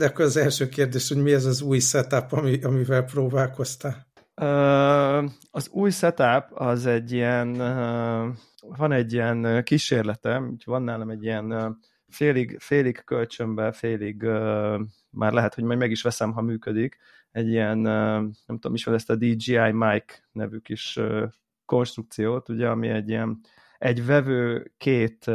De akkor az első kérdés, hogy mi ez az új setup, ami, amivel próbálkoztál? Az új setup az egy ilyen, van egy ilyen kísérletem, van nálam egy ilyen félig, félig kölcsönbe, félig már lehet, hogy majd meg is veszem, ha működik, egy ilyen, nem tudom is, ezt a DJI Mic nevű kis konstrukciót, ugye, ami egy ilyen egy vevő két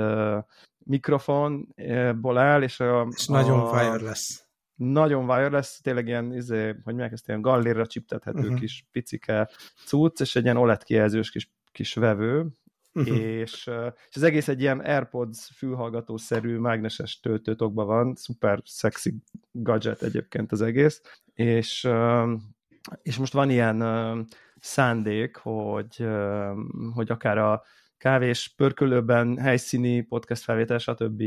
mikrofonból áll, és a... És nagyon a, wireless. Nagyon wireless, tényleg ilyen, izé, hogy mondják ezt, ilyen gallérra csiptethető uh-huh. kis picike cucc, és egy ilyen OLED kijelzős kis, kis vevő, uh-huh. és, és az egész egy ilyen AirPods fülhallgató-szerű mágneses töltőtokban van, szuper szexi gadget egyébként az egész, és, és most van ilyen szándék, hogy, hogy akár a kávés pörkölőben helyszíni podcast felvétel, stb.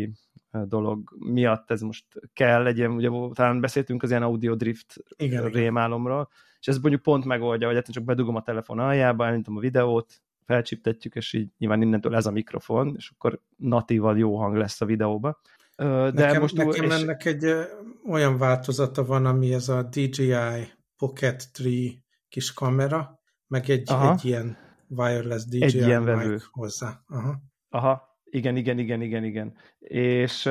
Dolog miatt ez most kell legyen, ugye talán beszéltünk az ilyen audio drift igen, rémálomról, és ez mondjuk pont megoldja, hogy hát csak bedugom a telefon aljába, elindítom a videót, felcsiptetjük, és így nyilván innentől ez a mikrofon, és akkor natívan jó hang lesz a videóba. De nekem, most nekem és... ennek egy olyan változata van, ami ez a DJI Pocket 3 kis kamera, meg egy, egy ilyen wireless DJI egy ilyen vevő. hozzá. Aha. Aha, igen, igen, igen, igen, igen. És,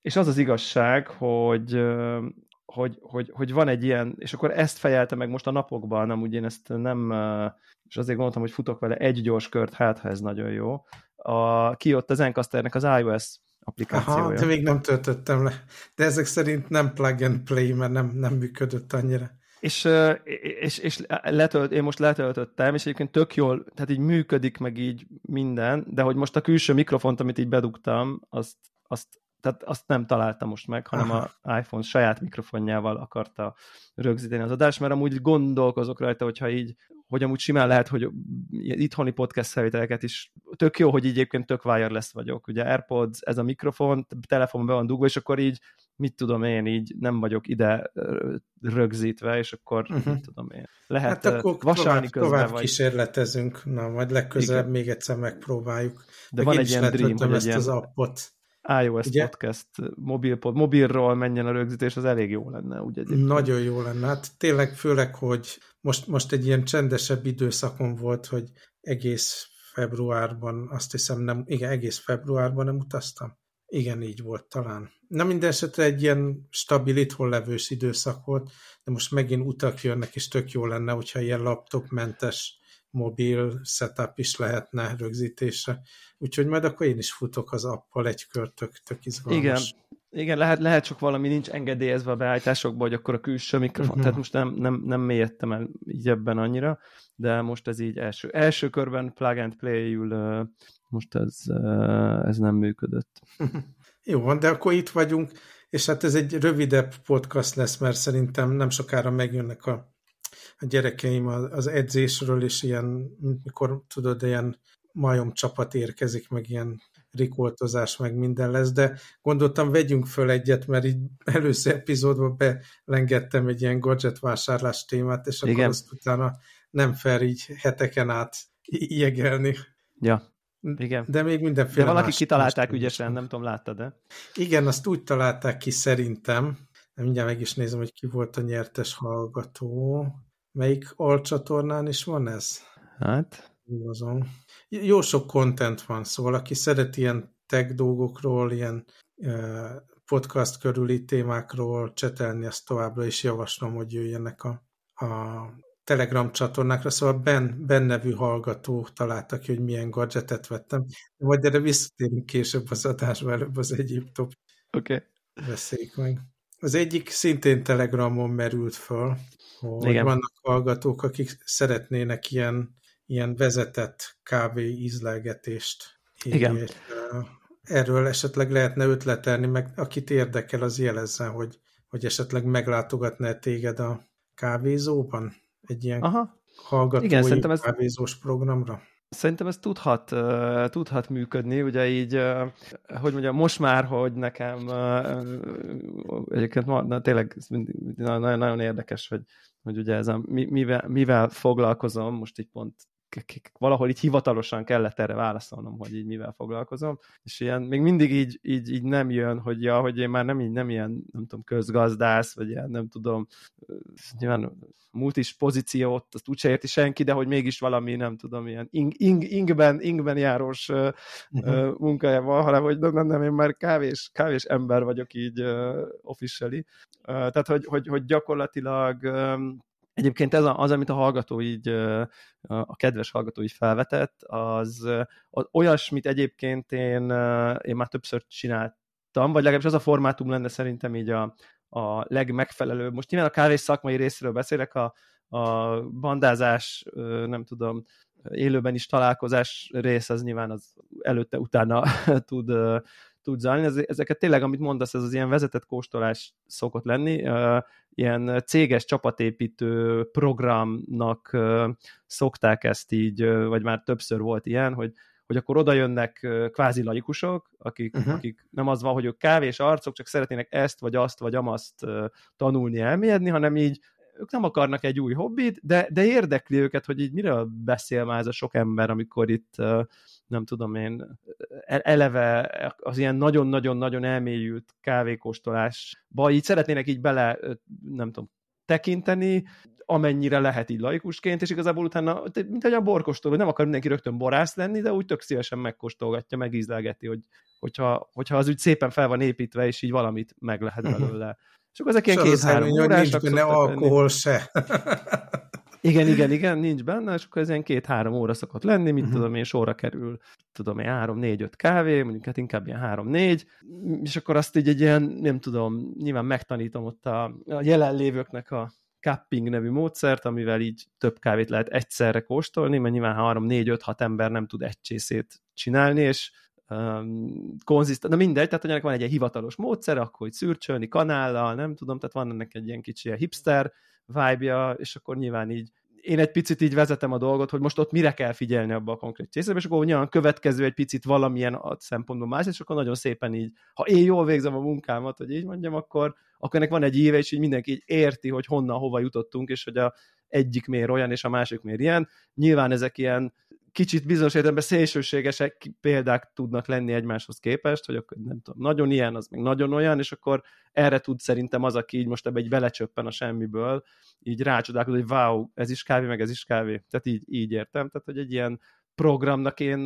és az az igazság, hogy hogy, hogy, hogy van egy ilyen, és akkor ezt fejelte meg most a napokban, nem úgy én ezt nem, és azért gondoltam, hogy futok vele egy gyors kört, hát ha ez nagyon jó. A, kijött az Encasternek az iOS applikációja. Aha, de még nem töltöttem le. De ezek szerint nem plug and play, mert nem, nem működött annyira. És, és, és letölt, én most letöltöttem, és egyébként tök jól, tehát így működik meg így minden, de hogy most a külső mikrofont, amit így bedugtam, azt, azt, tehát azt nem találta most meg, hanem Aha. a iPhone saját mikrofonjával akarta rögzíteni az adást, mert amúgy gondolkozok rajta, hogyha így hogy amúgy simán lehet, hogy itthoni podcast felvételeket is tök jó, hogy így egyébként tök wireless vagyok. Ugye AirPods, ez a mikrofon, telefon be van dugva, és akkor így, mit tudom én, így nem vagyok ide rögzítve, és akkor uh-huh. mit tudom én. Lehet hát akkor vasalni tovább, közben. Tovább vagy... kísérletezünk, na, majd legközelebb Igen. még egyszer megpróbáljuk. De Meg van egy ilyen dream, hogy ezt ilyen... az appot iOS Ugye? podcast mobil, mobilról menjen a rögzítés, az elég jó lenne, ugye? Egyébként. Nagyon jó lenne. Hát tényleg főleg, hogy most, most egy ilyen csendesebb időszakon volt, hogy egész februárban, azt hiszem nem, igen, egész februárban nem utaztam. Igen, így volt talán. Na minden esetre egy ilyen stabil, itthon levős időszak volt, de most megint utak jönnek, és tök jó lenne, hogyha ilyen laptopmentes mobil setup is lehetne rögzítésre. Úgyhogy majd akkor én is futok az appal egy kör, tök, tök izgalmas. Igen, igen, lehet, lehet csak valami nincs engedélyezve a beállításokba, hogy akkor a külső mikrofon, uh-huh. tehát most nem, nem, nem mélyedtem el így ebben annyira, de most ez így első, első körben plug and play-ül most ez, ez nem működött. Jó van, de akkor itt vagyunk, és hát ez egy rövidebb podcast lesz, mert szerintem nem sokára megjönnek a, a gyerekeim az edzésről, és ilyen, mikor tudod, ilyen majom csapat érkezik, meg ilyen rikoltozás, meg minden lesz, de gondoltam, vegyünk föl egyet, mert így először epizódban belengettem egy ilyen gadget vásárlás témát, és akkor Igen. azt utána nem fel így heteken át jegelni. Ja, igen. De még mindenféle De valaki kitalálták ügyesen, nem tudom, láttad de? Igen, azt úgy találták ki szerintem, mindjárt meg is nézem, hogy ki volt a nyertes hallgató. Melyik alcsatornán is van ez? Hát? Igazon jó sok content van, szóval aki szeret ilyen tech dolgokról, ilyen podcast körüli témákról csetelni, azt továbbra is javaslom, hogy jöjjenek a, a Telegram csatornákra, szóval Ben, ben nevű hallgató találta ki, hogy milyen gadgetet vettem. Majd erre visszatérünk később az adásba, előbb az egyéb top. Okay. Beszéljük meg. Az egyik szintén Telegramon merült föl, hogy Igen. vannak hallgatók, akik szeretnének ilyen ilyen vezetett kávé ízlelgetést. Igen. És, erről esetleg lehetne ötletelni, meg akit érdekel, az jelezzen, hogy, hogy esetleg meglátogatná téged a kávézóban? Egy ilyen Aha. hallgatói Igen, szerintem ez... kávézós programra? Szerintem ez tudhat, uh, tudhat működni, ugye így, uh, hogy mondjam, most már, hogy nekem uh, egyébként ma, na, tényleg nagyon, nagyon érdekes, hogy, hogy ugye ez a, mivel, mivel foglalkozom, most így pont valahol így hivatalosan kellett erre válaszolnom, hogy így mivel foglalkozom, és ilyen még mindig így, így, így nem jön, hogy ja, hogy én már nem, így, nem ilyen, nem tudom, közgazdász, vagy ilyen, nem tudom, nyilván multis pozíciót, azt úgyse érti senki, de hogy mégis valami, nem tudom, ilyen ing, ing, ingben, ingben járós uh-huh. munkája van, hanem hogy nem, nem, nem, én már kávés, kávés ember vagyok így uh, officially. Uh, tehát, hogy, hogy, hogy gyakorlatilag um, Egyébként ez az, amit a hallgató így, a kedves hallgató így felvetett, az, az olyasmit egyébként én, én már többször csináltam, vagy legalábbis az a formátum lenne szerintem így a, a legmegfelelőbb. Most nyilván a kávés szakmai részről beszélek, a, a bandázás, nem tudom, élőben is találkozás rész, az nyilván az előtte-utána tud, tud zajlani. Ezeket tényleg, amit mondasz, ez az ilyen vezetett kóstolás szokott lenni. Ilyen céges csapatépítő programnak szokták ezt így, vagy már többször volt ilyen, hogy hogy akkor oda jönnek kvázi laikusok, akik, uh-huh. akik nem az van, hogy ők kávés arcok, csak szeretnének ezt, vagy azt, vagy amazt tanulni, elmélyedni, hanem így ők nem akarnak egy új hobbit, de, de érdekli őket, hogy így miről beszél már ez a sok ember, amikor itt nem tudom én, e, eleve az ilyen nagyon-nagyon-nagyon elmélyült kávékóstolásba így szeretnének így bele, nem tudom, tekinteni, amennyire lehet így laikusként, és igazából utána, mint egy a borkóstoló, nem akar mindenki rögtön borász lenni, de úgy tök szívesen megkóstolgatja, megízlelgeti, hogy, hogyha, hogyha az úgy szépen fel van építve, és így valamit meg lehet mhm. belőle. És akkor ezek ilyen két-három órás. Nincs benne alkohol se. Igen, igen, igen, nincs benne, és akkor ez ilyen két-három óra szokott lenni, mit uh-huh. tudom én, sorra kerül, tudom én, három, négy, öt kávé, mondjuk hát inkább ilyen három-négy, és akkor azt így egy ilyen, nem tudom, nyilván megtanítom ott a, a jelenlévőknek a cupping nevű módszert, amivel így több kávét lehet egyszerre kóstolni, mert nyilván három, négy, öt, hat ember nem tud egy csészét csinálni, és um, konzisztent, na mindegy, tehát hogy ennek van egy ilyen hivatalos módszer, akkor hogy szürcsölni kanállal, nem tudom, tehát van ennek egy ilyen kicsi hipster vibe és akkor nyilván így én egy picit így vezetem a dolgot, hogy most ott mire kell figyelni abba a konkrét csészebe, és akkor nyilván következő egy picit valamilyen szempontból más, és akkor nagyon szépen így, ha én jól végzem a munkámat, hogy így mondjam, akkor, akkor ennek van egy éve, és így mindenki így érti, hogy honnan, hova jutottunk, és hogy a egyik miért olyan, és a másik miért ilyen. Nyilván ezek ilyen kicsit bizonyos értelemben szélsőségesek példák tudnak lenni egymáshoz képest, hogy akkor nem tudom, nagyon ilyen, az meg nagyon olyan, és akkor erre tud szerintem az, aki így most ebbe egy belecsöppen a semmiből, így rácsodálkozik, hogy wow, ez is kávé, meg ez is kávé. Tehát így, így értem, tehát hogy egy ilyen programnak én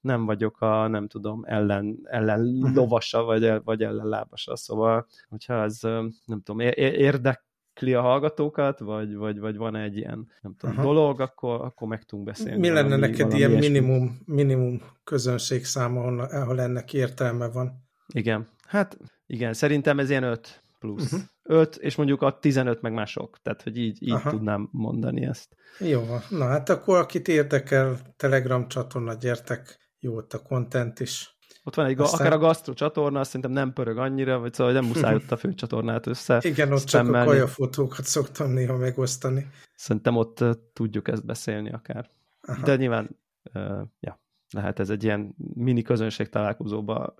nem vagyok a, nem tudom, ellen, ellen mhm. lovasa, vagy, vagy ellen lábasa, szóval, hogyha ez, nem tudom, érdek érdekli a hallgatókat, vagy, vagy, vagy van egy ilyen nem tudom, Aha. dolog, akkor, akkor meg tudunk beszélni. Mi lenne valami, neked valami ilyen minimum, minimum közönségszáma, ahol ennek értelme van? Igen, hát igen, szerintem ez ilyen 5 plusz. Uh-huh. 5, és mondjuk a 15 meg mások, tehát hogy így, így tudnám mondani ezt. Jó, na hát akkor akit érdekel, Telegram csatorna, gyertek, jó ott a content is. Ott van egy, Aztán... akár a gasztro csatorna, azt szerintem nem pörög annyira, vagy szóval nem muszáj ott a fő csatornát össze. Igen, ott csak a kajafotókat szoktam néha megosztani. Szerintem ott tudjuk ezt beszélni akár. Aha. De nyilván, uh, ja, lehet ez egy ilyen mini közönség találkozóba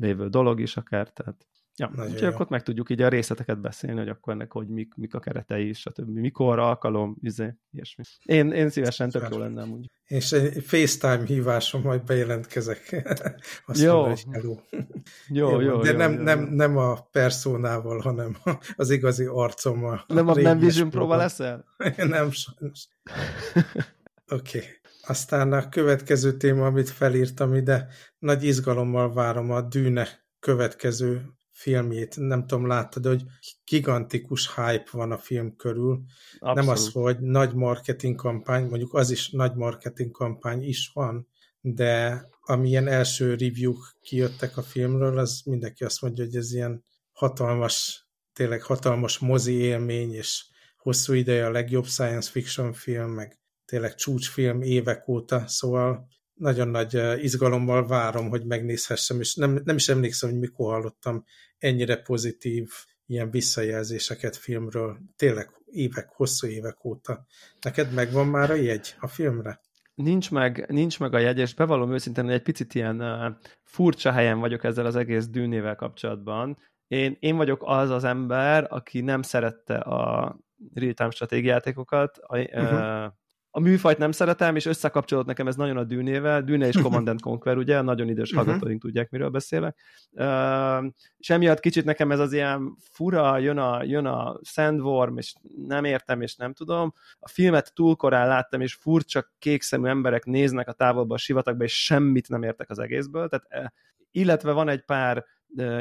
lévő dolog is akár, tehát Ja, úgyhogy akkor meg tudjuk így a részleteket beszélni, hogy akkor ennek hogy mik, mik a keretei, stb. Mikor alkalom, izé, ilyesmi. Én, én szívesen tök jó lenne úgy. És egy FaceTime hívásom, majd bejelentkezek. Azt jó. Mondom. Jó, jó, jó. De jó, nem, jó, nem, nem a personával, hanem az igazi arcommal. Nem a nem Vision Pro-val leszel? nem, sajnos. Oké. Okay. Aztán a következő téma, amit felírtam ide, nagy izgalommal várom a Dűne következő filmjét, nem tudom, láttad, hogy gigantikus hype van a film körül. Abszolút. Nem az, hogy nagy marketing kampány, mondjuk az is nagy marketing kampány is van, de amilyen első review kijöttek a filmről, az mindenki azt mondja, hogy ez ilyen hatalmas, tényleg hatalmas mozi élmény, és hosszú ideje a legjobb science fiction film, meg tényleg csúcsfilm évek óta, szóval nagyon nagy izgalommal várom, hogy megnézhessem, és nem, nem is emlékszem, hogy mikor hallottam ennyire pozitív ilyen visszajelzéseket filmről, tényleg évek, hosszú évek óta. Neked megvan már a jegy a filmre? Nincs meg, nincs meg a jegy, és bevallom őszintén, hogy egy picit ilyen uh, furcsa helyen vagyok ezzel az egész dűnével kapcsolatban. Én, én vagyok az az ember, aki nem szerette a real-time stratégiátékokat, uh-huh. A műfajt nem szeretem, és összekapcsolódott nekem ez nagyon a dűnével. Dűne és Command Conquer, ugye? Nagyon idős uh-huh. hallgatóink tudják, miről beszélek. Uh, és emiatt kicsit nekem ez az ilyen fura, jön a, jön a Sandworm, és nem értem, és nem tudom. A filmet túl korán láttam, és furcsa kékszemű emberek néznek a távolba a sivatagba, és semmit nem értek az egészből. Tehát, illetve van egy pár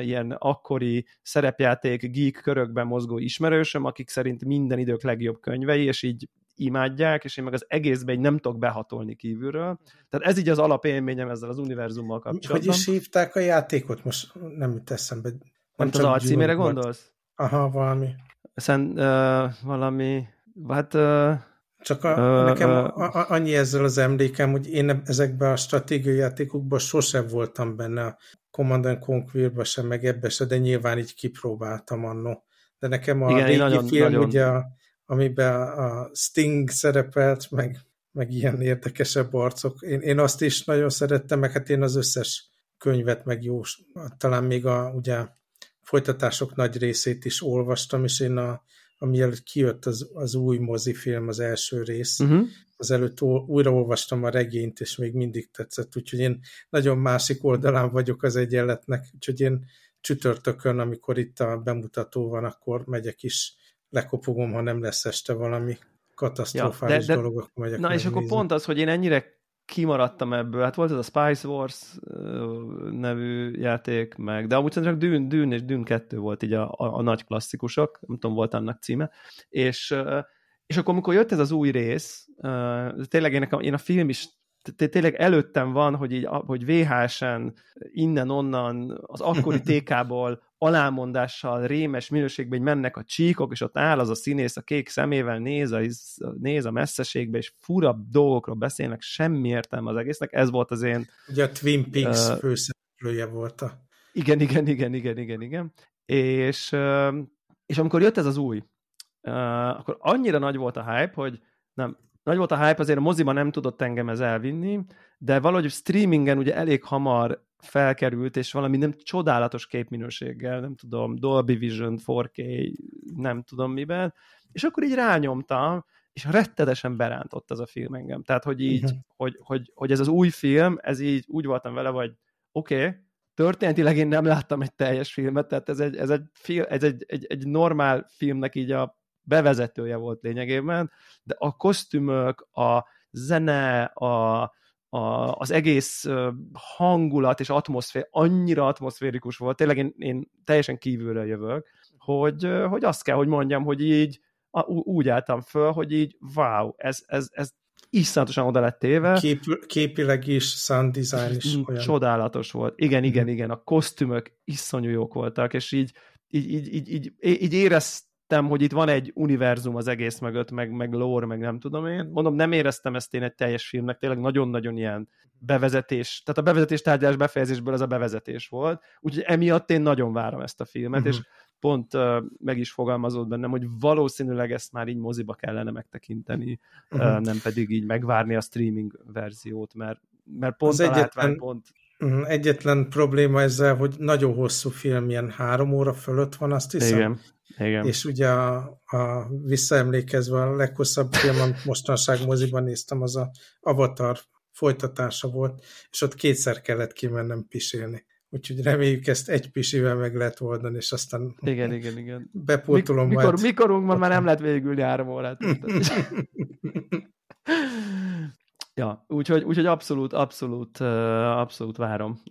ilyen akkori szerepjáték geek körökben mozgó ismerősöm, akik szerint minden idők legjobb könyvei, és így imádják, és én meg az egészben így nem tudok behatolni kívülről. Tehát ez így az alapélményem ezzel az univerzummal kapcsolatban. Hogy is hívták a játékot? Most nem jut eszembe. Nem, nem az alcímére gondolsz? Aha, valami. Szent, uh, valami, hát... Uh, csak a, uh, nekem uh, a, annyi ezzel az emlékem, hogy én ezekben a stratégiai játékokban sosem voltam benne a Command Conquer-ba sem, meg ebbe se, de nyilván így kipróbáltam annó. De nekem a igen, régi nagyon, film, nagyon... ugye a amiben a Sting szerepelt, meg, meg ilyen érdekesebb arcok. Én, én azt is nagyon szerettem, meg hát én az összes könyvet, meg jó, talán még a ugye, folytatások nagy részét is olvastam, és én a, ami előtt kijött az, az új mozifilm, az első rész, uh-huh. az előtt újra olvastam a regényt, és még mindig tetszett, úgyhogy én nagyon másik oldalán vagyok az egyenletnek, úgyhogy én csütörtökön, amikor itt a bemutató van, akkor megyek is lekopogom, ha nem lesz este valami katasztrofális ja, de, de, dolog, akkor megyek Na és akkor pont az, hogy én ennyire kimaradtam ebből, hát volt ez a Spice Wars nevű játék, meg, de amúgy csak Dűn, Dűn és Dűn 2 volt így a, a, a nagy klasszikusok, nem tudom, volt annak címe, és, és akkor, amikor jött ez az új rész, tényleg én, én a film is tényleg előttem van, hogy, így, hogy VHS-en innen-onnan az akkori TK-ból alámondással, rémes minőségben, mennek a csíkok, és ott áll az a színész a kék szemével, néz a, néz a messzeségbe, és fura dolgokról beszélnek, semmi értelme az egésznek. Ez volt az én... Ugye a Twin Peaks uh, főszereplője volt a... Igen, igen, igen, igen, igen, igen. És, uh, és amikor jött ez az új, uh, akkor annyira nagy volt a hype, hogy nem, nagy volt a hype, azért a moziban nem tudott engem ez elvinni, de valahogy streamingen ugye elég hamar felkerült, és valami nem csodálatos képminőséggel, nem tudom, Dolby Vision, 4K, nem tudom miben, és akkor így rányomtam, és rettetesen berántott ez a film engem. Tehát, hogy így, uh-huh. hogy, hogy, hogy ez az új film, ez így úgy voltam vele, hogy oké, okay, történetileg én nem láttam egy teljes filmet, tehát ez egy, ez egy, film, ez egy, egy, egy normál filmnek így a bevezetője volt lényegében, de a kosztümök, a zene, a, a, az egész hangulat és atmoszfér annyira atmoszférikus volt, tényleg én, én teljesen kívülről jövök, hogy, hogy azt kell, hogy mondjam, hogy így a, úgy álltam föl, hogy így wow, ez, ez, ez iszonyatosan oda lett téve. Kép, képileg is, sound design is olyan. Csodálatos volt. Igen, igen, mhm. igen. A kosztümök iszonyú jók voltak, és így, így, így, így, így, így éreztem, éreztem, hogy itt van egy univerzum az egész mögött, meg, meg lore, meg nem tudom én. Mondom, nem éreztem ezt én egy teljes filmnek, tényleg nagyon-nagyon ilyen bevezetés, tehát a bevezetés tárgyalás befejezésből ez a bevezetés volt, úgyhogy emiatt én nagyon várom ezt a filmet, uh-huh. és pont uh, meg is fogalmazott bennem, hogy valószínűleg ezt már így moziba kellene megtekinteni, uh-huh. uh, nem pedig így megvárni a streaming verziót, mert, mert pont az a egyetlen, látvány pont... Uh-huh. Egyetlen probléma ezzel, hogy nagyon hosszú film, ilyen három óra fölött van, azt hiszem. Igen. Igen. És ugye a, a visszaemlékezve a leghosszabb film, amit mostanság moziban néztem, az a Avatar folytatása volt, és ott kétszer kellett kimennem pisélni. Úgyhogy reméljük ezt egy pisivel meg lehet oldani, és aztán igen, igen, igen. bepótolom Mik, mikor, majd. Mikorunkban már nem lehet végülni három órát. Ja, úgyhogy, úgyhogy abszolút, abszolút, abszolút várom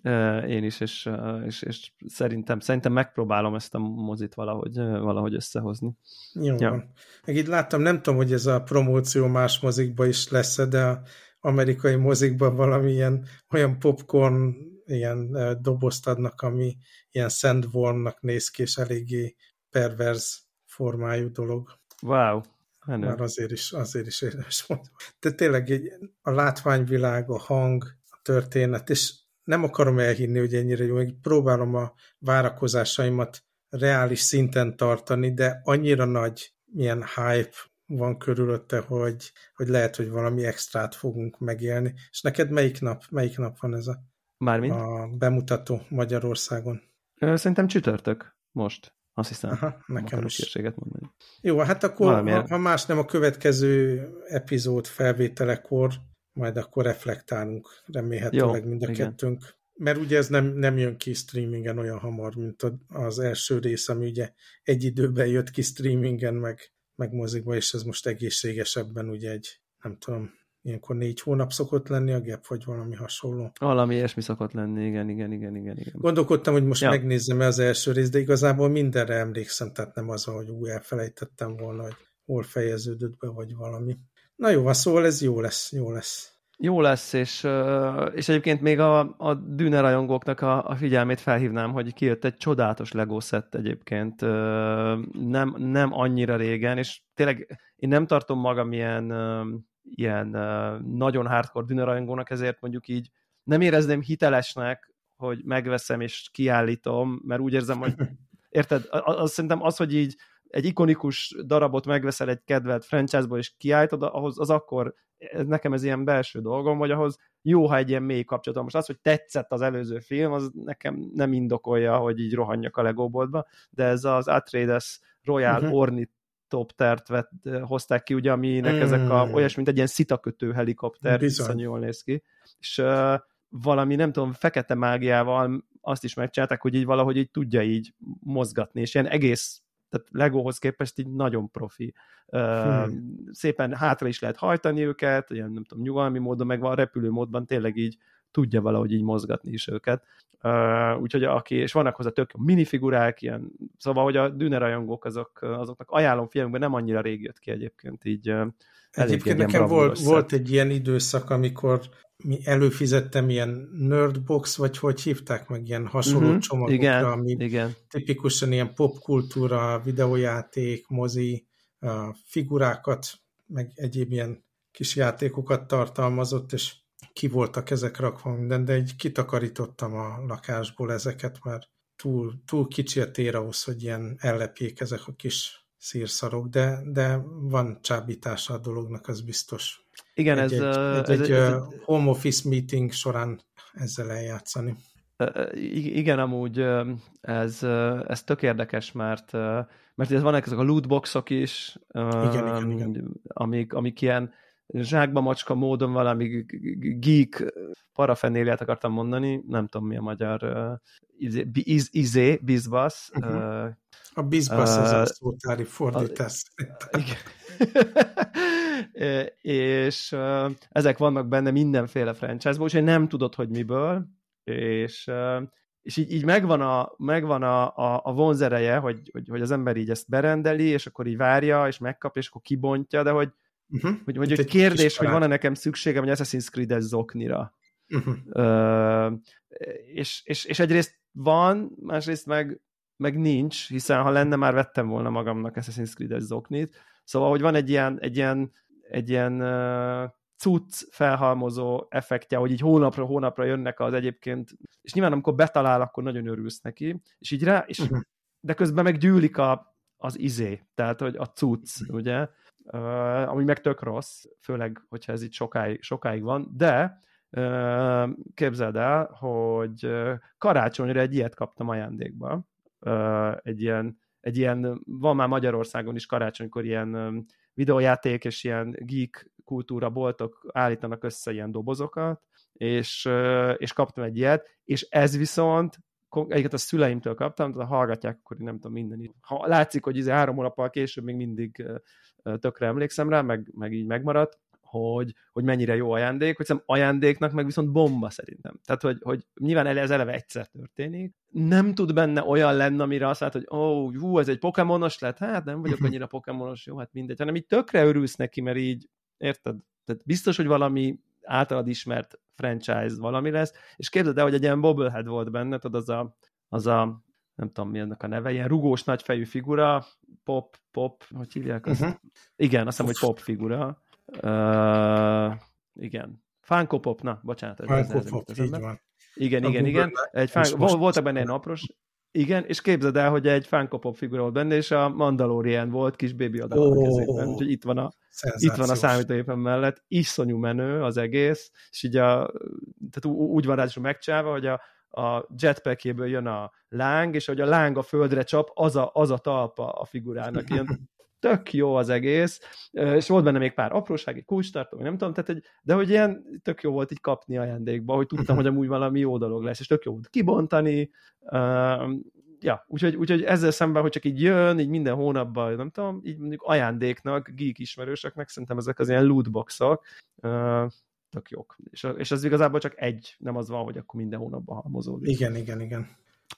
én is, és, és, és szerintem, szerintem megpróbálom ezt a mozit valahogy, valahogy összehozni. Jó ja. Meg itt láttam, nem tudom, hogy ez a promóció más mozikba is lesz de a amerikai mozikban valamilyen olyan popcorn ilyen dobozt adnak, ami ilyen sandwormnak néz ki, és eléggé perverz formájú dolog. Wow, Menő. Már azért is, azért is érdemes mondani. De tényleg egy, a látványvilág, a hang, a történet, és nem akarom elhinni, hogy ennyire jó, még próbálom a várakozásaimat reális szinten tartani, de annyira nagy milyen hype van körülötte, hogy, hogy lehet, hogy valami extrát fogunk megélni. És neked melyik nap, melyik nap van ez a, Mármint? a bemutató Magyarországon? Szerintem csütörtök most. Azt hiszem. Aha, nekem is. mondani. Jó, hát akkor, ha, ha más nem a következő epizód felvételekor, majd akkor reflektálunk remélhetőleg Jó, mind a igen. kettőnk. Mert ugye ez nem, nem jön ki streamingen olyan hamar, mint az első rész, ami ugye egy időben jött ki streamingen, meg, meg mozikba, és ez most egészségesebben ugye egy, nem tudom, ilyenkor négy hónap szokott lenni a gap, vagy valami hasonló. Valami ilyesmi szokott lenni, igen, igen, igen, igen. igen. Gondolkodtam, hogy most ja. megnézzem az első részt, de igazából mindenre emlékszem, tehát nem az, hogy új elfelejtettem volna, hogy hol fejeződött be, vagy valami. Na jó, szóval ez jó lesz, jó lesz. Jó lesz, és, és egyébként még a, a Dűne rajongóknak a, a figyelmét felhívnám, hogy kijött egy csodálatos Lego set egyébként, nem, nem annyira régen, és tényleg én nem tartom magam ilyen ilyen nagyon hardcore dűnerajongónak, ezért mondjuk így nem érezném hitelesnek, hogy megveszem és kiállítom, mert úgy érzem, hogy érted, az, szerintem az, hogy így egy ikonikus darabot megveszel egy kedvelt franchise-ból és kiállítod, ahhoz az akkor, ez, nekem ez ilyen belső dolgom, vagy ahhoz jó, ha egy ilyen mély kapcsolatom. Most az, hogy tetszett az előző film, az nekem nem indokolja, hogy így rohanjak a legóboltba, de ez az Atreides Royal uh-huh. Ornit helikoptert vett, hozták ki, ugye, aminek mm. ezek a, olyas, mint egy ilyen szitakötő helikopter, viszont jól néz ki. És uh, valami, nem tudom, fekete mágiával azt is megcsinálták, hogy így valahogy így tudja így mozgatni, és ilyen egész tehát Legóhoz képest így nagyon profi. hmm. Szépen hátra is lehet hajtani őket, ilyen nem tudom, nyugalmi módon, meg van repülő módban tényleg így tudja valahogy így mozgatni is őket. Uh, úgyhogy aki, és vannak hozzá tök minifigurák, ilyen, szóval, hogy a Dune rajongók azok, azoknak ajánlom filmekben nem annyira rég jött ki egyébként, így Egyébként nekem volt, volt egy ilyen időszak, amikor mi előfizettem ilyen nerdbox, vagy hogy hívták meg, ilyen hasonló uh-huh, csomagokra, igen, ami igen. tipikusan ilyen popkultúra, videójáték, mozi, figurákat, meg egyéb ilyen kis játékokat tartalmazott, és ki voltak ezek rakva minden, de egy kitakarítottam a lakásból ezeket, mert túl, túl kicsi a tér ahhoz, hogy ilyen ellepjék ezek a kis szírszarok, de, de van csábítása a dolognak, az biztos. Igen, egy, ez, egy, egy, egy, egy home office meeting során ezzel eljátszani. Igen, amúgy ez, ez tök érdekes, mert, mert ez vannak ezek a lootboxok is, igen, igen, igen. Amik, amik ilyen zsákba macska módon valami geek parafenéliát akartam mondani, nem tudom mi a magyar izé, iz, izé bizbasz. Uh-huh. Uh, a bizbasz uh, az a szótári fordítás. Igen. és uh, ezek vannak benne mindenféle franchise-ból, úgyhogy nem tudod, hogy miből, és, uh, és így, így megvan, a, megvan a, a, a vonzereje, hogy, hogy, hogy az ember így ezt berendeli, és akkor így várja, és megkapja, és akkor kibontja, de hogy Uh-huh. Hogy, hogy egy kérdés, hogy van-e nekem szükségem egy Assassin's Creed-es zoknira. Uh-huh. Uh, és, és, és egyrészt van, másrészt meg, meg nincs, hiszen ha lenne, már vettem volna magamnak Assassin's Creed-es zoknit. Szóval, hogy van egy ilyen, egy ilyen, egy ilyen uh, cucc felhalmozó effektje, hogy így hónapra hónapra jönnek az egyébként, és nyilván amikor betalál, akkor nagyon örülsz neki, és így rá, és, uh-huh. de közben meg gyűlik a, az izé, tehát hogy a cucc, uh-huh. ugye, ami meg tök rossz, főleg, hogyha ez itt sokáig, sokáig van, de képzeld el, hogy karácsonyra egy ilyet kaptam ajándékba, egy ilyen, egy ilyen, van már Magyarországon is karácsonykor ilyen videójáték és ilyen geek kultúra boltok állítanak össze ilyen dobozokat, és, és kaptam egy ilyet, és ez viszont egyiket a szüleimtől kaptam, tehát hallgatják, akkor nem tudom minden. Ha látszik, hogy ez izé három hónappal később még mindig tökre emlékszem rá, meg, meg így megmaradt, hogy, hogy mennyire jó ajándék, hogy szerintem ajándéknak meg viszont bomba szerintem. Tehát, hogy, hogy nyilván ez eleve egyszer történik. Nem tud benne olyan lenni, amire azt látod, hogy ó, oh, hú, ez egy pokémonos lett, hát nem vagyok annyira pokémonos, jó, hát mindegy, hanem így tökre örülsz neki, mert így, érted? Tehát biztos, hogy valami általad ismert franchise valami lesz, és képzeld el, hogy egy ilyen bobblehead volt benne, tudod, az a, az a nem tudom mi ennek a neve, ilyen rugós nagyfejű figura, pop, pop, hogy hívják azt? Uh-huh. Igen, azt hiszem, hogy pop figura. Uh, igen. Funko Pop, na, bocsánat. Funko Pop, így van. Igen, igen, igen. Egy fán... Voltak benne egy napros, igen, és képzeld el, hogy egy Funko Pop figura volt benne, és a Mandalorian volt kis baby adál oh, kezében, úgyhogy itt van a, itt van a számítógépen mellett, iszonyú menő az egész, és így a, tehát úgy van rá is megcsinálva, hogy a, a jetpackjéből jön a láng, és hogy a láng a földre csap, az a, az a talpa a figurának. Ilyen tök jó az egész, és volt benne még pár apróság, egy kulcstartó, nem tudom, tehát, hogy, de hogy ilyen tök jó volt így kapni ajándékba, hogy tudtam, hogy amúgy valami jó dolog lesz, és tök jó volt kibontani, ja, úgyhogy, úgyhogy ezzel szemben, hogy csak így jön, így minden hónapban, nem tudom, így mondjuk ajándéknak, geek ismerősöknek, szerintem ezek az ilyen lootboxok, uh, tök jók. És, és az igazából csak egy, nem az van, hogy akkor minden hónapban halmozódik. Igen, igen, igen.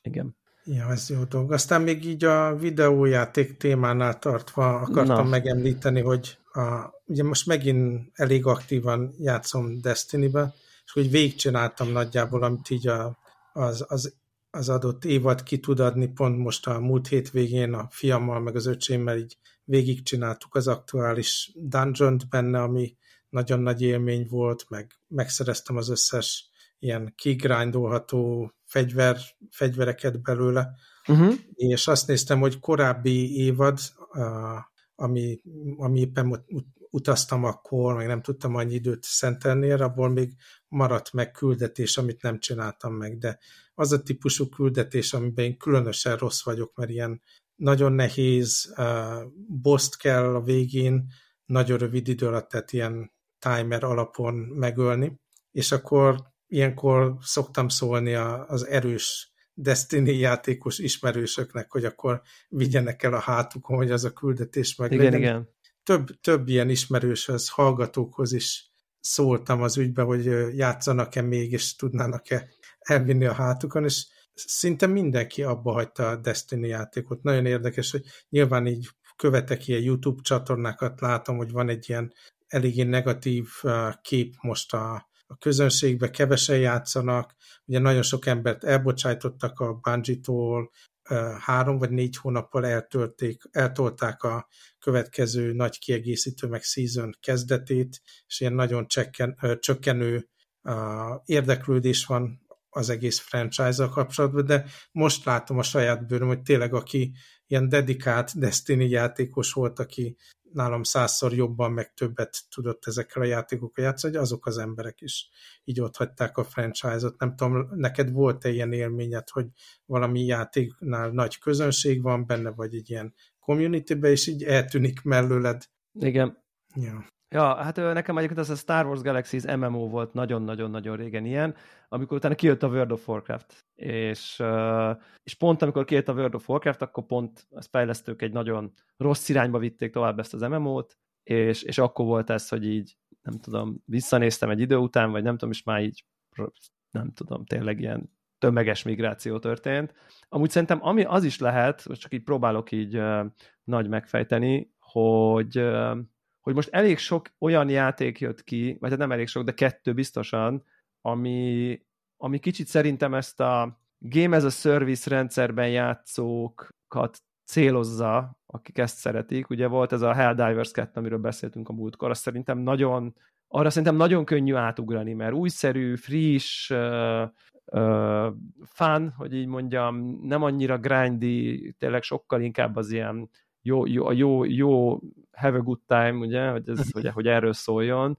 Igen. Ja, ez jó dolog. Aztán még így a videójáték témánál tartva akartam Na. megemlíteni, hogy a, ugye most megint elég aktívan játszom Destiny-be, és hogy végigcsináltam nagyjából, amit így a, az, az, az adott évad ki tud adni, pont most a múlt hétvégén a fiammal, meg az öcsémmel így végigcsináltuk az aktuális dungeon benne, ami nagyon nagy élmény volt, meg megszereztem az összes ilyen kigrindolható fegyver, fegyvereket belőle, uh-huh. és azt néztem, hogy korábbi évad, ami, ami éppen utaztam akkor, meg nem tudtam annyi időt szentelni, abból még maradt meg küldetés, amit nem csináltam meg, de az a típusú küldetés, amiben én különösen rossz vagyok, mert ilyen nagyon nehéz uh, boszt kell a végén, nagyon rövid idő alatt, tehát ilyen timer alapon megölni, és akkor ilyenkor szoktam szólni az erős Destiny játékos ismerősöknek, hogy akkor vigyenek el a hátukon, hogy az a küldetés meg igen, legyen. Igen. Több, több ilyen ismerőshöz, hallgatókhoz is szóltam az ügybe, hogy játszanak-e még, és tudnának-e elvinni a hátukon, és szinte mindenki abba hagyta a Destiny játékot. Nagyon érdekes, hogy nyilván így követek ilyen YouTube csatornákat, látom, hogy van egy ilyen eléggé negatív kép most a, a közönségbe, kevesen játszanak, ugye nagyon sok embert elbocsájtottak a Bungie-tól, három vagy négy hónappal eltölték, eltolták a következő nagy kiegészítő meg season kezdetét, és ilyen nagyon csekken, csökkenő érdeklődés van az egész franchise-zal kapcsolatban, de most látom a saját bőröm, hogy tényleg aki ilyen dedikált Destiny játékos volt, aki nálam százszor jobban, meg többet tudott ezekkel a játékokkal játszani, hogy azok az emberek is így ott hagyták a franchise-ot. Nem tudom, neked volt-e ilyen élményed, hogy valami játéknál nagy közönség van benne, vagy egy ilyen community-be, és így eltűnik mellőled. Igen. Ja. Ja, hát nekem egyébként az a Star Wars Galaxies MMO volt nagyon-nagyon-nagyon régen ilyen, amikor utána kijött a World of Warcraft. És, és pont amikor kijött a World of Warcraft, akkor pont a fejlesztők egy nagyon rossz irányba vitték tovább ezt az MMO-t, és, és akkor volt ez, hogy így, nem tudom, visszanéztem egy idő után, vagy nem tudom, és már így, nem tudom, tényleg ilyen tömeges migráció történt. Amúgy szerintem ami az is lehet, csak így próbálok így nagy megfejteni, hogy hogy most elég sok olyan játék jött ki, vagy hát nem elég sok, de kettő biztosan, ami, ami kicsit szerintem ezt a Game as a Service rendszerben játszókat célozza, akik ezt szeretik. Ugye volt ez a Helldivers 2, amiről beszéltünk a múltkor, azt szerintem nagyon, arra szerintem nagyon könnyű átugrani, mert újszerű, friss, uh, fun, hogy így mondjam, nem annyira grindy, tényleg sokkal inkább az ilyen jó, jó, a jó, jó have a good time, ugye, hogy, ez, hogy, hogy erről szóljon,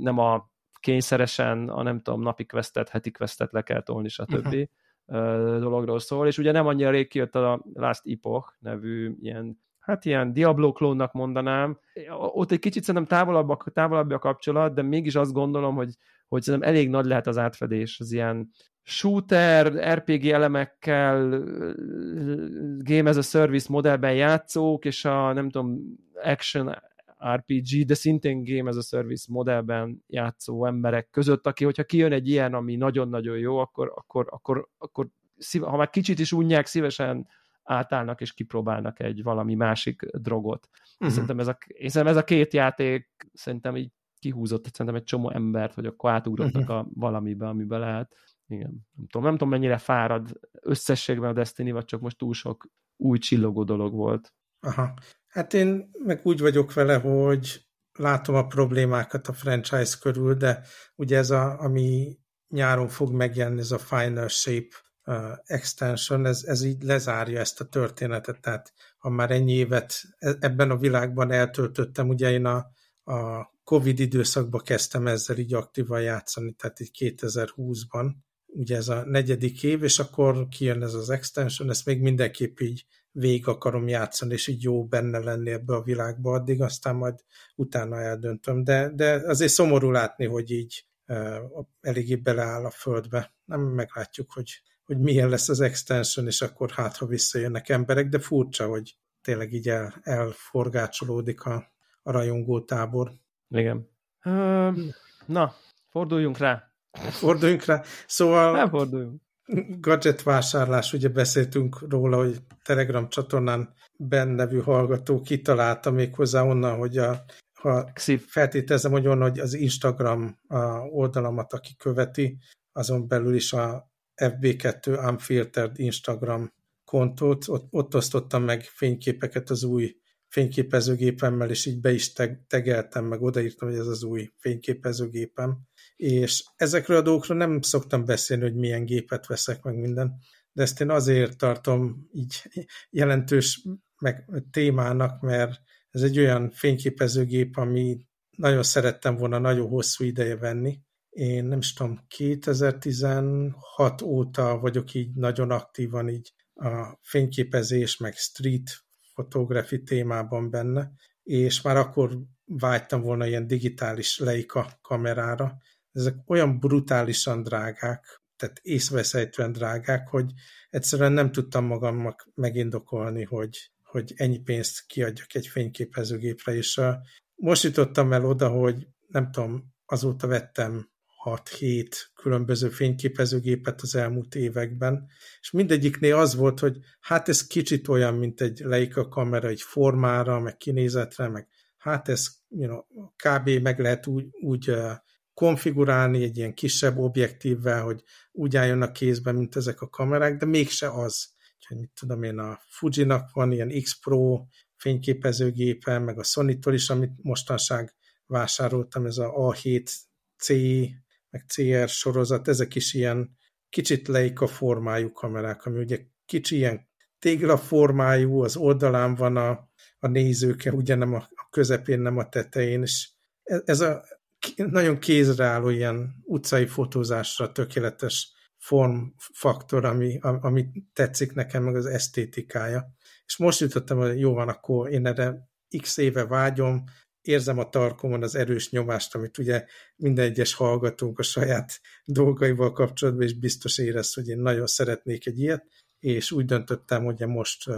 nem a kényszeresen a nem tudom, napi questet, heti questet le kell tolni, stb. Uh-huh. dologról szól, és ugye nem annyira rég kijött a Last Epoch nevű ilyen hát ilyen Diablo klónnak mondanám. Ott egy kicsit szerintem távolabb a, távolabb a kapcsolat, de mégis azt gondolom, hogy, hogy szerintem elég nagy lehet az átfedés az ilyen shooter, RPG elemekkel, game as a service modellben játszók, és a nem tudom, action RPG, de szintén game as a service modellben játszó emberek között, aki, hogyha kijön egy ilyen, ami nagyon-nagyon jó, akkor, akkor, akkor, akkor ha már kicsit is unják, szívesen átállnak és kipróbálnak egy valami másik drogot. Uh-huh. Szerintem, ez a, én szerintem ez a két játék szerintem így kihúzott szerintem egy csomó embert, hogy akkor átugrottak uh-huh. a valamibe, amiben lehet. Igen. Nem tudom, nem tudom, mennyire fárad összességben a Destiny, vagy csak most túl sok új csillogó dolog volt. Aha. Hát én meg úgy vagyok vele, hogy látom a problémákat a franchise körül, de ugye ez a, ami nyáron fog megjelenni, ez a Final Shape uh, extension, ez, ez így lezárja ezt a történetet, tehát ha már ennyi évet e, ebben a világban eltöltöttem, ugye én a, a Covid időszakban kezdtem ezzel így aktívan játszani, tehát így 2020-ban, ugye ez a negyedik év, és akkor kijön ez az extension, ezt még mindenképp így végig akarom játszani, és így jó benne lenni ebbe a világba addig, aztán majd utána eldöntöm. De, de azért szomorú látni, hogy így uh, eléggé beleáll a földbe. Nem meglátjuk, hogy, hogy milyen lesz az extension, és akkor hát, ha visszajönnek emberek, de furcsa, hogy tényleg így el, elforgácsolódik a, a rajongó tábor. Igen. Na, forduljunk rá. Forduljunk rá. Szóval... Nem forduljunk. gadget vásárlás, ugye beszéltünk róla, hogy Telegram csatornán Ben nevű hallgató kitalálta még hozzá onnan, hogy a, ha feltételezem, hogy onnan, hogy az Instagram oldalamat, aki követi, azon belül is a FB2 Unfiltered Instagram kontót, ott, ott osztottam meg fényképeket az új fényképezőgépemmel, és így be is tegeltem, meg odaírtam, hogy ez az új fényképezőgépem és ezekről a dolgokról nem szoktam beszélni, hogy milyen gépet veszek, meg minden, de ezt én azért tartom így jelentős meg témának, mert ez egy olyan fényképezőgép, ami nagyon szerettem volna nagyon hosszú ideje venni. Én nem is tudom, 2016 óta vagyok így nagyon aktívan így a fényképezés, meg street fotografi témában benne, és már akkor vágytam volna ilyen digitális Leica kamerára, ezek olyan brutálisan drágák, tehát észveszejtően drágák, hogy egyszerűen nem tudtam magamnak megindokolni, hogy, hogy ennyi pénzt kiadjak egy fényképezőgépre, és most jutottam el oda, hogy nem tudom, azóta vettem 6-7 különböző fényképezőgépet az elmúlt években, és mindegyiknél az volt, hogy hát ez kicsit olyan, mint egy Leica kamera, egy formára, meg kinézetre, meg hát ez you know, kb. meg lehet úgy, úgy konfigurálni egy ilyen kisebb objektívvel, hogy úgy álljon a kézbe, mint ezek a kamerák, de mégse az. Úgyhogy mit tudom én, a Fuji-nak van ilyen X Pro fényképezőgépe, meg a Sony-tól is, amit mostanság vásároltam, ez a A7C, meg CR sorozat, ezek is ilyen kicsit Leica formájú kamerák, ami ugye kicsi ilyen tégla formájú, az oldalán van a, a nézőke, ugye nem a, a közepén, nem a tetején, és ez, ez a, nagyon kézreálló ilyen utcai fotózásra tökéletes formfaktor, ami, ami tetszik nekem, meg az esztétikája. És most jutottam, hogy jó van, akkor én erre x éve vágyom, érzem a tarkomon az erős nyomást, amit ugye minden egyes hallgatónk a saját dolgaival kapcsolatban is biztos érez, hogy én nagyon szeretnék egy ilyet, és úgy döntöttem, hogy most,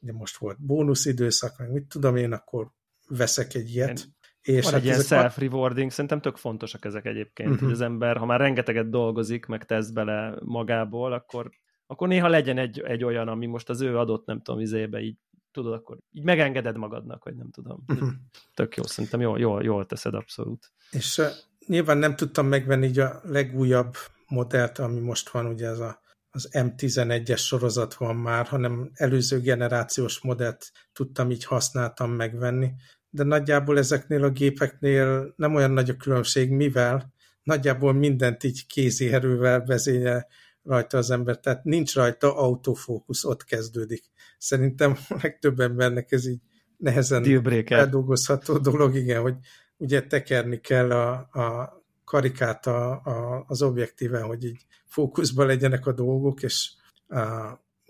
ugye most volt bónuszidőszak, meg mit tudom én, akkor veszek egy ilyet. És Van hát egy ilyen self-rewarding, szerintem tök fontosak ezek egyébként, uh-huh. hogy az ember, ha már rengeteget dolgozik, meg tesz bele magából, akkor, akkor néha legyen egy, egy olyan, ami most az ő adott, nem tudom, izébe így tudod, akkor így megengeded magadnak, hogy nem tudom. Uh-huh. Tök jó, szerintem jól, jól, jól teszed abszolút. És uh, nyilván nem tudtam megvenni így a legújabb modellt, ami most van, ugye ez a, az M11-es sorozat van már, hanem előző generációs modellt tudtam így használtam megvenni, de nagyjából ezeknél a gépeknél nem olyan nagy a különbség, mivel nagyjából mindent így kézi erővel vezényel rajta az ember, tehát nincs rajta autofókusz, ott kezdődik. Szerintem a legtöbb embernek ez így nehezen eldolgozható dolog, igen, hogy ugye tekerni kell a, a karikát a, a, az objektíven, hogy így fókuszban legyenek a dolgok, és a,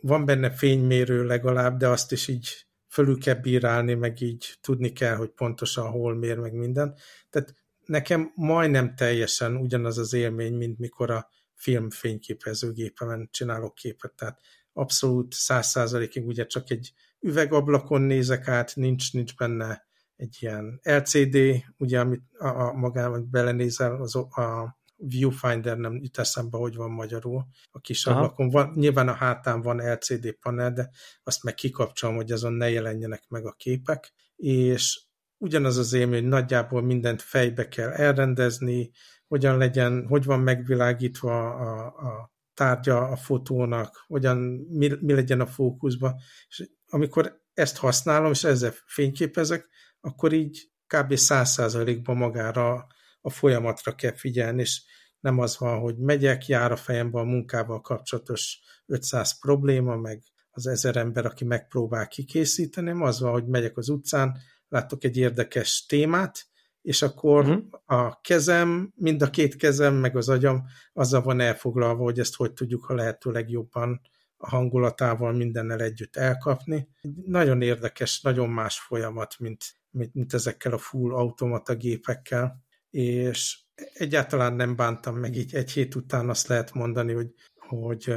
van benne fénymérő legalább, de azt is így fölül kell bírálni, meg így tudni kell, hogy pontosan hol mér, meg minden. Tehát nekem majdnem teljesen ugyanaz az élmény, mint mikor a film fényképezőgépemen csinálok képet, tehát abszolút száz százalékig ugye csak egy üvegablakon nézek át, nincs, nincs benne egy ilyen LCD, ugye, amit a, a magában belenézel, az, a, viewfinder nem jut eszembe, hogy van magyarul a kis Aha. ablakon. Van, nyilván a hátán van LCD panel, de azt meg kikapcsolom, hogy azon ne jelenjenek meg a képek, és ugyanaz az élmény, hogy nagyjából mindent fejbe kell elrendezni, hogyan legyen, hogy van megvilágítva a, a tárgya a fotónak, hogyan, mi, mi legyen a fókuszba, és amikor ezt használom, és ezzel fényképezek, akkor így kb. száz százalékban magára a folyamatra kell figyelni, és nem az van, hogy megyek, jár a fejembe a munkával kapcsolatos 500 probléma, meg az ezer ember, aki megpróbál kikészíteni, az van, hogy megyek az utcán, látok egy érdekes témát, és akkor uh-huh. a kezem, mind a két kezem, meg az agyam azzal van elfoglalva, hogy ezt hogy tudjuk a lehető legjobban a hangulatával mindennel együtt elkapni. Nagyon érdekes, nagyon más folyamat, mint, mint, mint ezekkel a full automata gépekkel, és egyáltalán nem bántam meg így egy hét után azt lehet mondani, hogy, hogy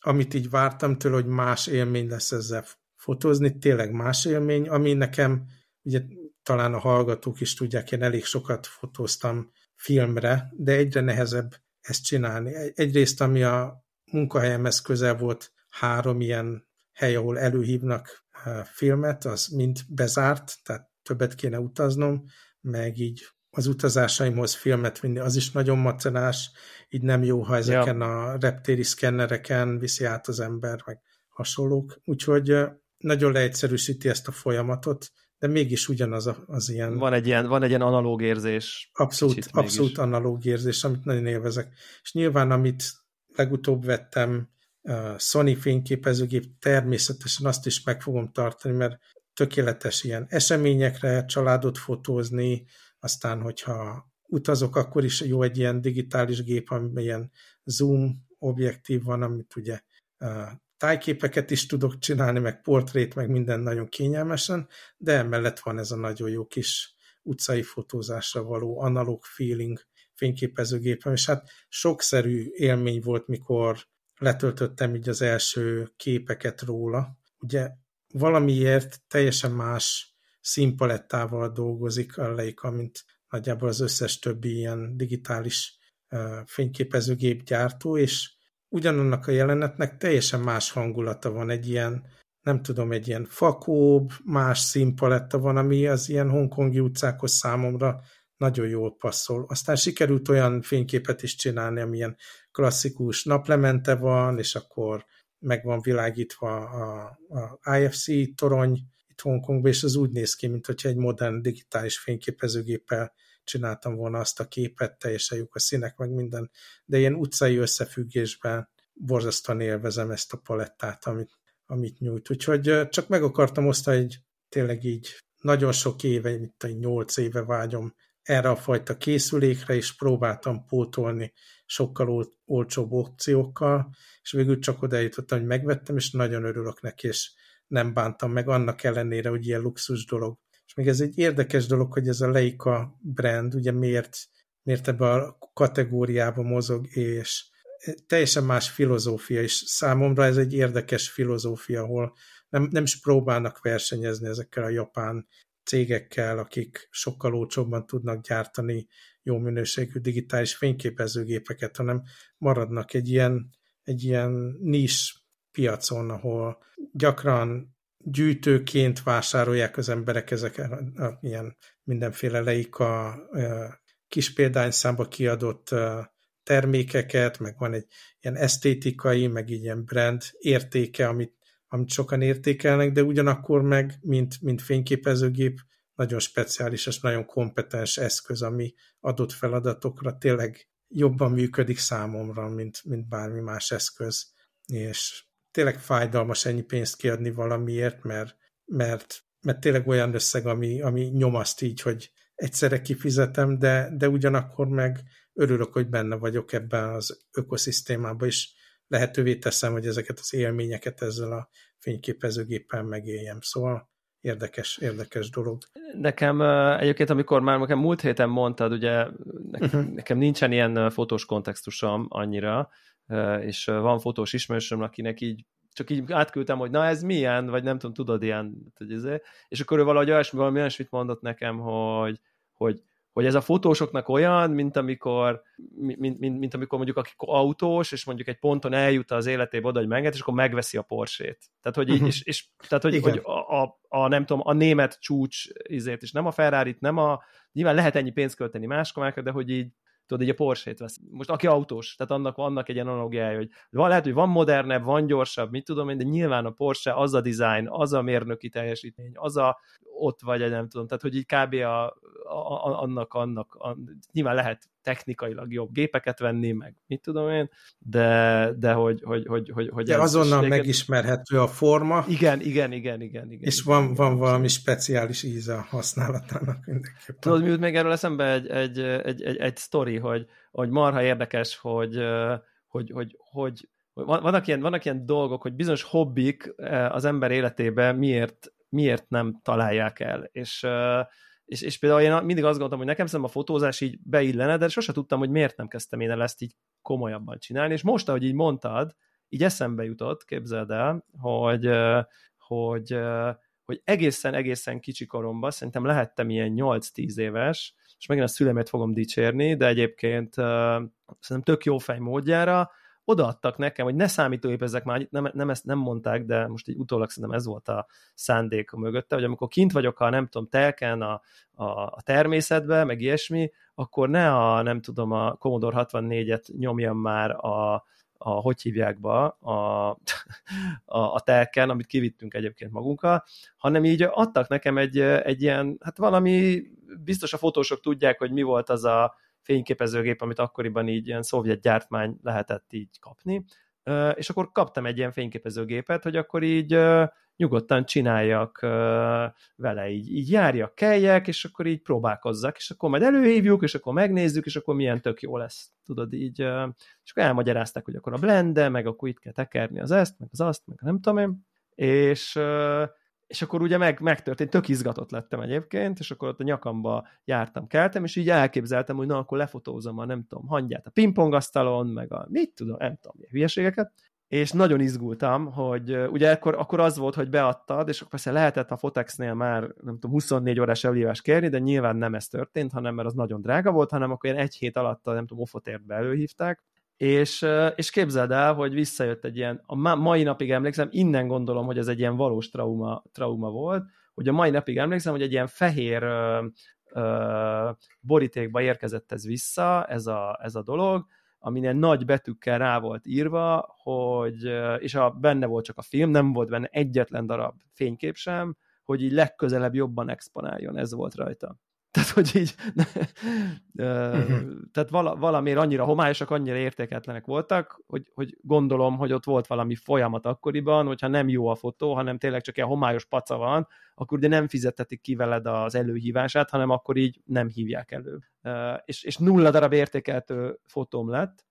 amit így vártam tőle, hogy más élmény lesz ezzel fotózni, tényleg más élmény, ami nekem, ugye talán a hallgatók is tudják, én elég sokat fotóztam filmre, de egyre nehezebb ezt csinálni. Egyrészt, ami a munkahelyemhez közel volt három ilyen hely, ahol előhívnak filmet, az mind bezárt, tehát többet kéne utaznom, meg így az utazásaimhoz filmet vinni, az is nagyon macerás, így nem jó, ha ezeken ja. a reptéri szkennereken viszi át az ember, meg hasonlók. Úgyhogy nagyon leegyszerűsíti ezt a folyamatot, de mégis ugyanaz az ilyen... Van egy ilyen, van egy ilyen analóg érzés. Abszolút, abszolút analóg érzés, amit nagyon élvezek. És nyilván, amit legutóbb vettem, Sony fényképezőgép, természetesen azt is meg fogom tartani, mert tökéletes ilyen eseményekre, családot fotózni, aztán, hogyha utazok, akkor is jó egy ilyen digitális gép, amiben ilyen zoom objektív van, amit ugye tájképeket is tudok csinálni, meg portrét, meg minden nagyon kényelmesen, de emellett van ez a nagyon jó kis utcai fotózásra való analóg feeling fényképezőgépem, és hát sokszerű élmény volt, mikor letöltöttem így az első képeket róla. Ugye valamiért teljesen más színpalettával dolgozik a Leica, mint nagyjából az összes többi ilyen digitális fényképezőgép gyártó, és ugyanannak a jelenetnek teljesen más hangulata van, egy ilyen, nem tudom, egy ilyen fakóbb, más színpaletta van, ami az ilyen hongkongi utcákhoz számomra nagyon jól passzol. Aztán sikerült olyan fényképet is csinálni, amilyen klasszikus naplemente van, és akkor meg van világítva a, a IFC torony itt Hongkongban, és az úgy néz ki, mint hogyha egy modern digitális fényképezőgéppel csináltam volna azt a képet, teljesen jók a színek, meg minden, de ilyen utcai összefüggésben borzasztóan élvezem ezt a palettát, amit, amit nyújt. Úgyhogy csak meg akartam osztani, hogy tényleg így nagyon sok éve, mint egy nyolc éve vágyom erre a fajta készülékre, és próbáltam pótolni sokkal ol olcsóbb opciókkal, és végül csak oda jutottam, hogy megvettem, és nagyon örülök neki, és nem bántam meg annak ellenére, hogy ilyen luxus dolog. És még ez egy érdekes dolog, hogy ez a Leica brand, ugye miért, miért ebbe a kategóriába mozog, és teljesen más filozófia, és számomra ez egy érdekes filozófia, ahol nem, nem is próbálnak versenyezni ezekkel a japán cégekkel, akik sokkal olcsóbban tudnak gyártani jó minőségű digitális fényképezőgépeket, hanem maradnak egy ilyen, egy ilyen nis piacon, ahol gyakran gyűjtőként vásárolják az emberek ezeket a, ilyen mindenféle leika kis példányszámba kiadott termékeket, meg van egy ilyen esztétikai, meg így ilyen brand értéke, amit, amit sokan értékelnek, de ugyanakkor meg, mint, mint fényképezőgép, nagyon speciális és nagyon kompetens eszköz, ami adott feladatokra tényleg jobban működik számomra, mint, mint bármi más eszköz. És tényleg fájdalmas ennyi pénzt kiadni valamiért, mert, mert, mert tényleg olyan összeg, ami, ami nyomaszt így, hogy egyszerre kifizetem, de, de ugyanakkor meg örülök, hogy benne vagyok ebben az ökoszisztémában, és lehetővé teszem, hogy ezeket az élményeket ezzel a fényképezőgéppel megéljem. Szóval érdekes, érdekes dolog. Nekem egyébként, amikor már nekem múlt héten mondtad, ugye nekem, uh-huh. nekem nincsen ilyen fotós kontextusom annyira, és van fotós ismerősöm, akinek így csak így átküldtem, hogy na ez milyen, vagy nem tudom, tudod ilyen, hogy ez, és akkor ő valahogy olyasmi, valami olyasmit mondott nekem, hogy, hogy, hogy ez a fotósoknak olyan, mint amikor, mint, mint, mint amikor mondjuk aki autós, és mondjuk egy ponton eljut az életébe oda, hogy megenged, és akkor megveszi a Porsét. Tehát, hogy, így, uh-huh. és, és, tehát, hogy, hogy a, a, a, nem tudom, a német csúcs izét, és nem a ferrari nem a, nyilván lehet ennyi pénzt költeni más de hogy így, tudod, így a Porsche-t vesz. Most aki autós, tehát annak, annak egy ilyen analogiája, hogy van, lehet, hogy van modernebb, van gyorsabb, mit tudom én, de nyilván a Porsche az a design, az a mérnöki teljesítmény, az a ott vagy, nem tudom, tehát hogy így kb. A, a, a, annak, annak, a, nyilván lehet technikailag jobb gépeket venni, meg mit tudom én, de, de hogy, hogy, hogy, hogy, hogy de azonnal téged... megismerhető a forma. Igen, igen, igen, igen. igen és igen, van, igen, van valami speciális íze a használatának mindenképpen. Tudod, mi jut még erről eszembe egy, egy, egy, egy, egy sztori, hogy, hogy marha érdekes, hogy, hogy, hogy, hogy vannak ilyen, vannak ilyen dolgok, hogy bizonyos hobbik az ember életében miért, miért nem találják el, és és, és például én mindig azt gondoltam, hogy nekem szerintem a fotózás így beillene, de sose tudtam, hogy miért nem kezdtem én el ezt így komolyabban csinálni, és most, ahogy így mondtad, így eszembe jutott, képzeld el, hogy, hogy, hogy egészen-egészen kicsi koromban, szerintem lehettem ilyen 8-10 éves, és megint a szülemet fogom dicsérni, de egyébként szerintem tök jó fej módjára, odaadtak nekem, hogy ne számítógépezzek már, nem, nem ezt nem mondták, de most így utólag szerintem ez volt a szándék mögötte, hogy amikor kint vagyok a, nem tudom, telken, a, a, a természetben, meg ilyesmi, akkor ne a, nem tudom, a Commodore 64-et nyomjam már a, a hogy hívják be, a, a, a telken, amit kivittünk egyébként magunkkal, hanem így adtak nekem egy, egy ilyen, hát valami, biztos a fotósok tudják, hogy mi volt az a fényképezőgép, amit akkoriban így ilyen szovjet gyártmány lehetett így kapni, és akkor kaptam egy ilyen fényképezőgépet, hogy akkor így nyugodtan csináljak vele, így, így járjak, keljek, és akkor így próbálkozzak, és akkor majd előhívjuk, és akkor megnézzük, és akkor milyen tök jó lesz, tudod, így, és akkor elmagyarázták, hogy akkor a blende, meg akkor itt kell tekerni az ezt, meg az azt, meg nem tudom én, és, és akkor ugye meg, megtörtént, tök izgatott lettem egyébként, és akkor ott a nyakamba jártam, keltem, és így elképzeltem, hogy na, akkor lefotózom a nem tudom, hangyát a pingpongasztalon, meg a mit tudom, nem tudom, hülyeségeket, és nagyon izgultam, hogy ugye akkor, akkor az volt, hogy beadtad, és persze lehetett a Fotexnél már, nem tudom, 24 órás elhívást kérni, de nyilván nem ez történt, hanem mert az nagyon drága volt, hanem akkor ilyen egy hét alatt, nem tudom, Ofotért előhívták, és, és képzeld el, hogy visszajött egy ilyen, a mai napig emlékszem, innen gondolom, hogy ez egy ilyen valós trauma, trauma volt, hogy a mai napig emlékszem, hogy egy ilyen fehér ö, ö, borítékba érkezett ez vissza, ez a, ez a dolog, aminél nagy betűkkel rá volt írva, hogy, és a, benne volt csak a film, nem volt benne egyetlen darab fénykép sem, hogy így legközelebb jobban exponáljon, ez volt rajta. Tehát, hogy így, uh-huh. tehát vala, valamiért annyira homályosak, annyira értéketlenek voltak, hogy, hogy gondolom, hogy ott volt valami folyamat akkoriban, hogyha nem jó a fotó, hanem tényleg csak ilyen homályos paca van, akkor ugye nem fizetetik ki veled az előhívását, hanem akkor így nem hívják elő. És, és nulla darab értékeltő fotóm lett,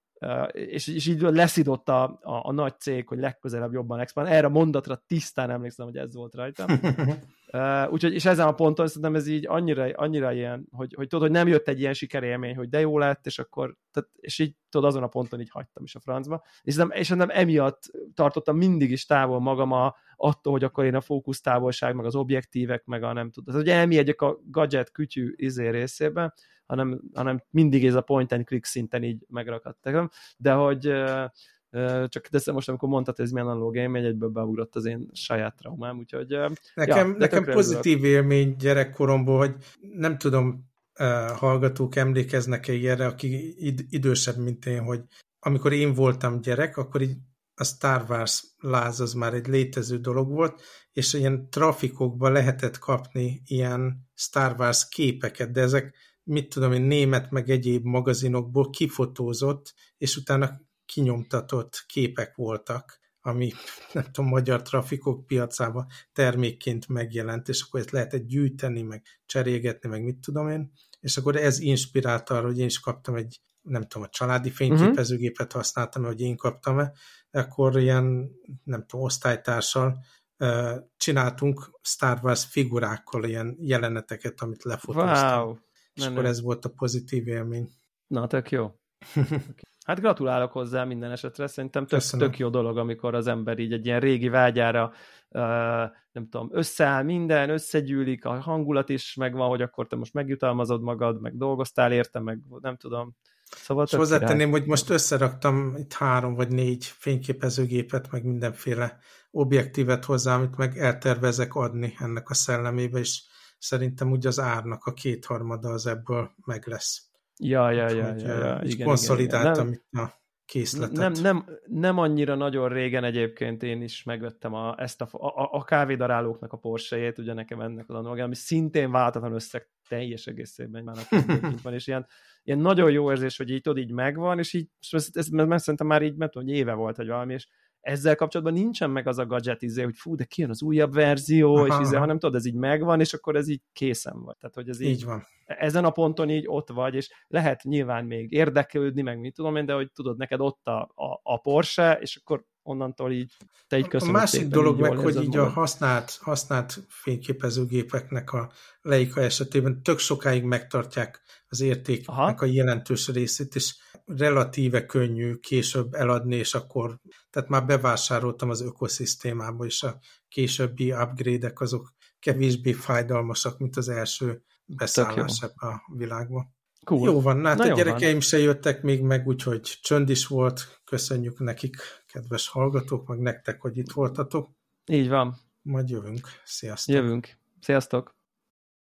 és, és így leszidott a, a, a nagy cég, hogy legközelebb jobban expand. Erre a mondatra tisztán emlékszem, hogy ez volt rajta. uh, úgyhogy, és ezen a ponton szerintem ez így annyira, annyira ilyen, hogy, hogy tudod, hogy nem jött egy ilyen sikerélmény, hogy de jó lett, és akkor, tehát, és így tudod, azon a ponton így hagytam is a francba. És szerintem, és szerintem emiatt tartottam mindig is távol magam a, attól, hogy akkor én a fókusztávolság, meg az objektívek, meg a nem tudom. Tehát, hogy elmélyedjek a gadget kütyű izé részébe, hanem, hanem mindig ez a point and click szinten így megrakadtak. De hogy csak teszem most, amikor mondtad, hogy ez milyen analóg élmény, egyből beugrott az én saját traumám, úgyhogy... Nekem, ja, nekem pozitív örülök. élmény gyerekkoromból, hogy nem tudom, hallgatók emlékeznek-e ilyenre, aki id- idősebb, mint én, hogy amikor én voltam gyerek, akkor így a Star Wars láz az már egy létező dolog volt, és ilyen trafikokban lehetett kapni ilyen Star Wars képeket, de ezek mit tudom én, német meg egyéb magazinokból kifotózott, és utána kinyomtatott képek voltak, ami nem tudom, magyar trafikok piacában termékként megjelent, és akkor ezt lehetett gyűjteni, meg cserélgetni, meg mit tudom én, és akkor ez inspirálta arra, hogy én is kaptam egy, nem tudom, a családi mhm. fényképezőgépet használtam, hogy én kaptam-e, akkor ilyen, nem tudom, osztálytársal csináltunk Star Wars figurákkal ilyen jeleneteket, amit lefotóztam. Wow. És nem, akkor nem. ez volt a pozitív élmény. Na, tök jó. Hát gratulálok hozzá minden esetre, szerintem tök, tök jó dolog, amikor az ember így egy ilyen régi vágyára, uh, nem tudom, összeáll minden, összegyűlik, a hangulat is megvan, hogy akkor te most megjutalmazod magad, meg dolgoztál érte, meg nem tudom. Szóval És hozzátenném, hogy most összeraktam itt három vagy négy fényképezőgépet, meg mindenféle objektívet hozzá, amit meg eltervezek adni ennek a szellemébe, és szerintem úgy az árnak a kétharmada az ebből meg lesz. Ja, ja, ja, ja, ja, ja. Igen, konszolidáltam igen, igen. itt a készletet. Nem, nem, nem annyira nagyon régen egyébként én is megvettem a, ezt a, a, a kávédarálóknak a porsche ugye nekem ennek az anológia, ami szintén váltatlan összeg teljes egészében már van, és ilyen, ilyen nagyon jó érzés, hogy így tudod, így megvan, és így, és ez, ez, ez, ez szerintem már így, nem tudom, hogy éve volt, vagy valami, és ezzel kapcsolatban nincsen meg az a gadget izé, hogy fú, de kijön az újabb verzió, Aha. és izé, hanem tudod, ez így megvan, és akkor ez így készen van. Tehát, hogy ez így, így van. Ezen a ponton így ott vagy, és lehet nyilván még érdeklődni, meg mit tudom én, de hogy tudod, neked ott a, a, a Porsche, és akkor onnantól így te így köszönöm A másik szépen, dolog meg, hogy így magad. a használt, használt fényképezőgépeknek a Leica esetében tök sokáig megtartják az értéknek Aha. a jelentős részét, és relatíve könnyű később eladni, és akkor, tehát már bevásároltam az ökoszisztémába, és a későbbi upgrade-ek azok kevésbé fájdalmasak, mint az első beszállás ebbe a világba. Cool. Jó van, hát Na a gyerekeim van. se jöttek még meg, úgyhogy csönd is volt. Köszönjük nekik, kedves hallgatók, meg nektek, hogy itt voltatok. Így van. Majd jövünk. Sziasztok. Jövünk. Sziasztok.